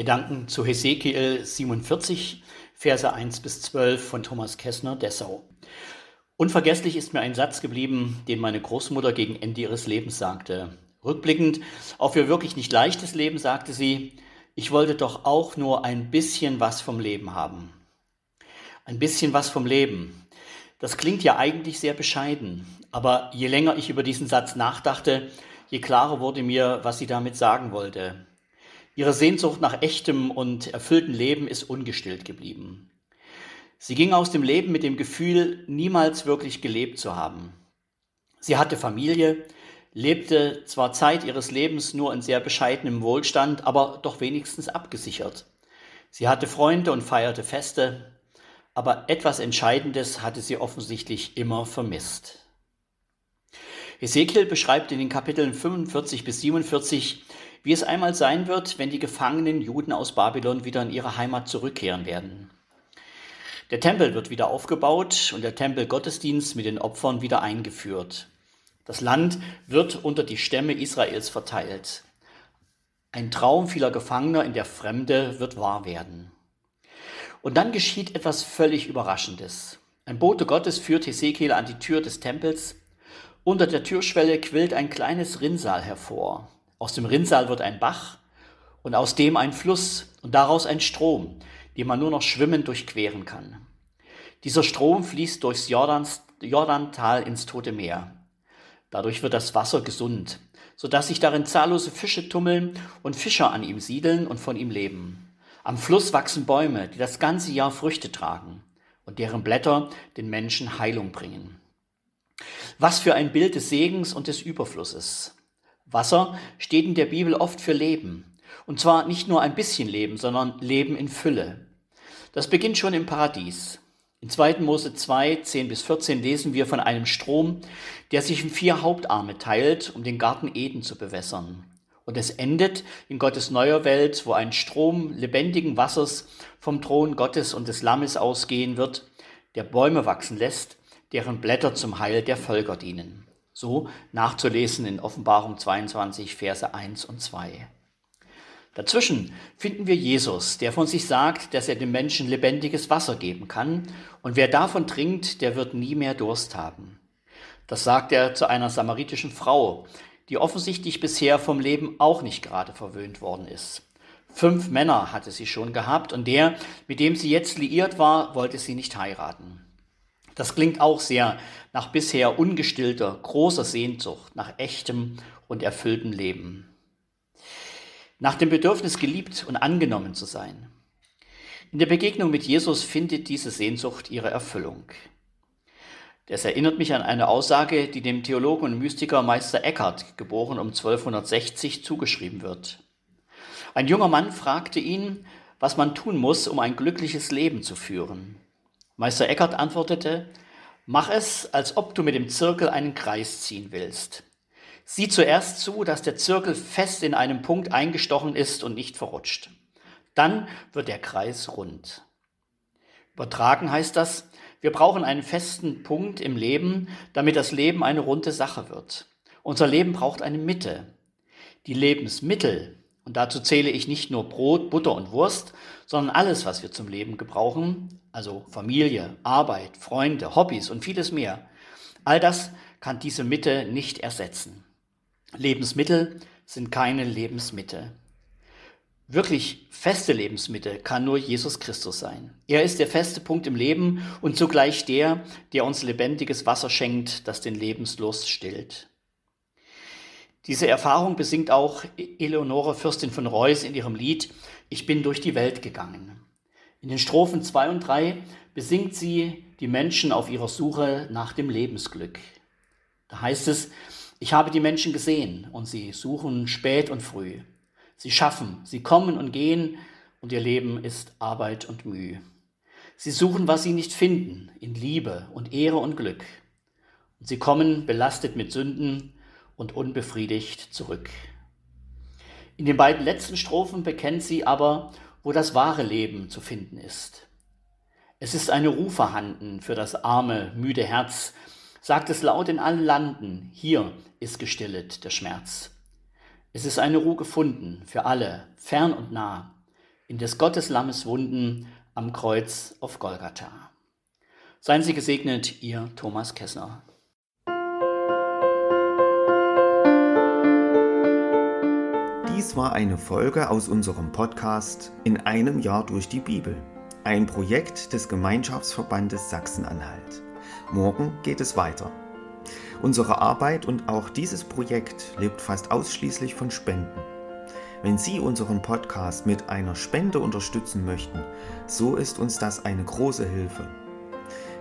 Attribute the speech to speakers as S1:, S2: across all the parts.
S1: Gedanken zu Hesekiel 47, Verse 1 bis 12 von Thomas Kessner, Dessau. Unvergesslich ist mir ein Satz geblieben, den meine Großmutter gegen Ende ihres Lebens sagte. Rückblickend auf ihr wirklich nicht leichtes Leben sagte sie, ich wollte doch auch nur ein bisschen was vom Leben haben. Ein bisschen was vom Leben. Das klingt ja eigentlich sehr bescheiden, aber je länger ich über diesen Satz nachdachte, je klarer wurde mir, was sie damit sagen wollte. Ihre Sehnsucht nach echtem und erfülltem Leben ist ungestillt geblieben. Sie ging aus dem Leben mit dem Gefühl, niemals wirklich gelebt zu haben. Sie hatte Familie, lebte zwar Zeit ihres Lebens nur in sehr bescheidenem Wohlstand, aber doch wenigstens abgesichert. Sie hatte Freunde und feierte Feste, aber etwas Entscheidendes hatte sie offensichtlich immer vermisst. Ezekiel beschreibt in den Kapiteln 45 bis 47, wie es einmal sein wird, wenn die gefangenen Juden aus Babylon wieder in ihre Heimat zurückkehren werden. Der Tempel wird wieder aufgebaut und der Tempelgottesdienst mit den Opfern wieder eingeführt. Das Land wird unter die Stämme Israels verteilt. Ein Traum vieler Gefangener in der Fremde wird wahr werden. Und dann geschieht etwas völlig Überraschendes. Ein Bote Gottes führt Hesekiel an die Tür des Tempels unter der Türschwelle quillt ein kleines Rinnsal hervor. Aus dem Rinnsal wird ein Bach und aus dem ein Fluss und daraus ein Strom, den man nur noch schwimmend durchqueren kann. Dieser Strom fließt durchs Jordans, Jordantal ins Tote Meer. Dadurch wird das Wasser gesund, so dass sich darin zahllose Fische tummeln und Fischer an ihm siedeln und von ihm leben. Am Fluss wachsen Bäume, die das ganze Jahr Früchte tragen und deren Blätter den Menschen Heilung bringen. Was für ein Bild des Segens und des Überflusses. Wasser steht in der Bibel oft für Leben. Und zwar nicht nur ein bisschen Leben, sondern Leben in Fülle. Das beginnt schon im Paradies. In 2. Mose 2, 10 bis 14 lesen wir von einem Strom, der sich in vier Hauptarme teilt, um den Garten Eden zu bewässern. Und es endet in Gottes neuer Welt, wo ein Strom lebendigen Wassers vom Thron Gottes und des Lammes ausgehen wird, der Bäume wachsen lässt, deren Blätter zum Heil der Völker dienen. So nachzulesen in Offenbarung 22, Verse 1 und 2. Dazwischen finden wir Jesus, der von sich sagt, dass er den Menschen lebendiges Wasser geben kann, und wer davon trinkt, der wird nie mehr Durst haben. Das sagt er zu einer samaritischen Frau, die offensichtlich bisher vom Leben auch nicht gerade verwöhnt worden ist. Fünf Männer hatte sie schon gehabt, und der, mit dem sie jetzt liiert war, wollte sie nicht heiraten. Das klingt auch sehr nach bisher ungestillter, großer Sehnsucht nach echtem und erfülltem Leben. Nach dem Bedürfnis geliebt und angenommen zu sein. In der Begegnung mit Jesus findet diese Sehnsucht ihre Erfüllung. Das erinnert mich an eine Aussage, die dem Theologen und Mystiker Meister Eckhart, geboren um 1260, zugeschrieben wird. Ein junger Mann fragte ihn, was man tun muss, um ein glückliches Leben zu führen. Meister Eckert antwortete, mach es, als ob du mit dem Zirkel einen Kreis ziehen willst. Sieh zuerst zu, dass der Zirkel fest in einem Punkt eingestochen ist und nicht verrutscht. Dann wird der Kreis rund. Übertragen heißt das, wir brauchen einen festen Punkt im Leben, damit das Leben eine runde Sache wird. Unser Leben braucht eine Mitte. Die Lebensmittel, und dazu zähle ich nicht nur Brot, Butter und Wurst, sondern alles, was wir zum Leben gebrauchen, also Familie, Arbeit, Freunde, Hobbys und vieles mehr. All das kann diese Mitte nicht ersetzen. Lebensmittel sind keine Lebensmitte. Wirklich feste Lebensmittel kann nur Jesus Christus sein. Er ist der feste Punkt im Leben und zugleich der, der uns lebendiges Wasser schenkt, das den Lebensdurst stillt. Diese Erfahrung besingt auch Eleonore Fürstin von Reuss in ihrem Lied Ich bin durch die Welt gegangen. In den Strophen 2 und 3 besingt sie die Menschen auf ihrer Suche nach dem Lebensglück. Da heißt es, ich habe die Menschen gesehen und sie suchen spät und früh. Sie schaffen, sie kommen und gehen und ihr Leben ist Arbeit und Mühe. Sie suchen, was sie nicht finden, in Liebe und Ehre und Glück. Und sie kommen belastet mit Sünden, und unbefriedigt zurück. In den beiden letzten Strophen bekennt sie aber, wo das wahre Leben zu finden ist. Es ist eine Ruhe vorhanden für das arme, müde Herz, sagt es laut in allen Landen, hier ist gestillet der Schmerz. Es ist eine Ruhe gefunden für alle, fern und nah, in des Gottes Lammes Wunden am Kreuz auf Golgatha. Seien Sie gesegnet, Ihr Thomas Kessler.
S2: Dies war eine Folge aus unserem Podcast In einem Jahr durch die Bibel, ein Projekt des Gemeinschaftsverbandes Sachsen-Anhalt. Morgen geht es weiter. Unsere Arbeit und auch dieses Projekt lebt fast ausschließlich von Spenden. Wenn Sie unseren Podcast mit einer Spende unterstützen möchten, so ist uns das eine große Hilfe.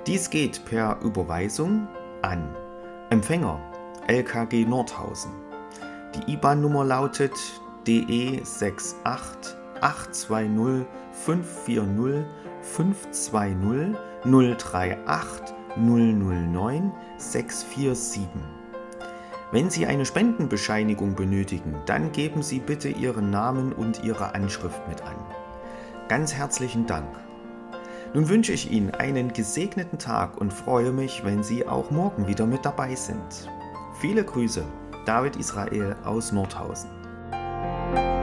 S2: Dies geht per Überweisung an Empfänger LKG Nordhausen. Die IBAN-Nummer lautet DE 68 820 540 520 038 009 647. Wenn Sie eine Spendenbescheinigung benötigen, dann geben Sie bitte Ihren Namen und Ihre Anschrift mit an. Ganz herzlichen Dank. Nun wünsche ich Ihnen einen gesegneten Tag und freue mich, wenn Sie auch morgen wieder mit dabei sind. Viele Grüße, David Israel aus Nordhausen. thank you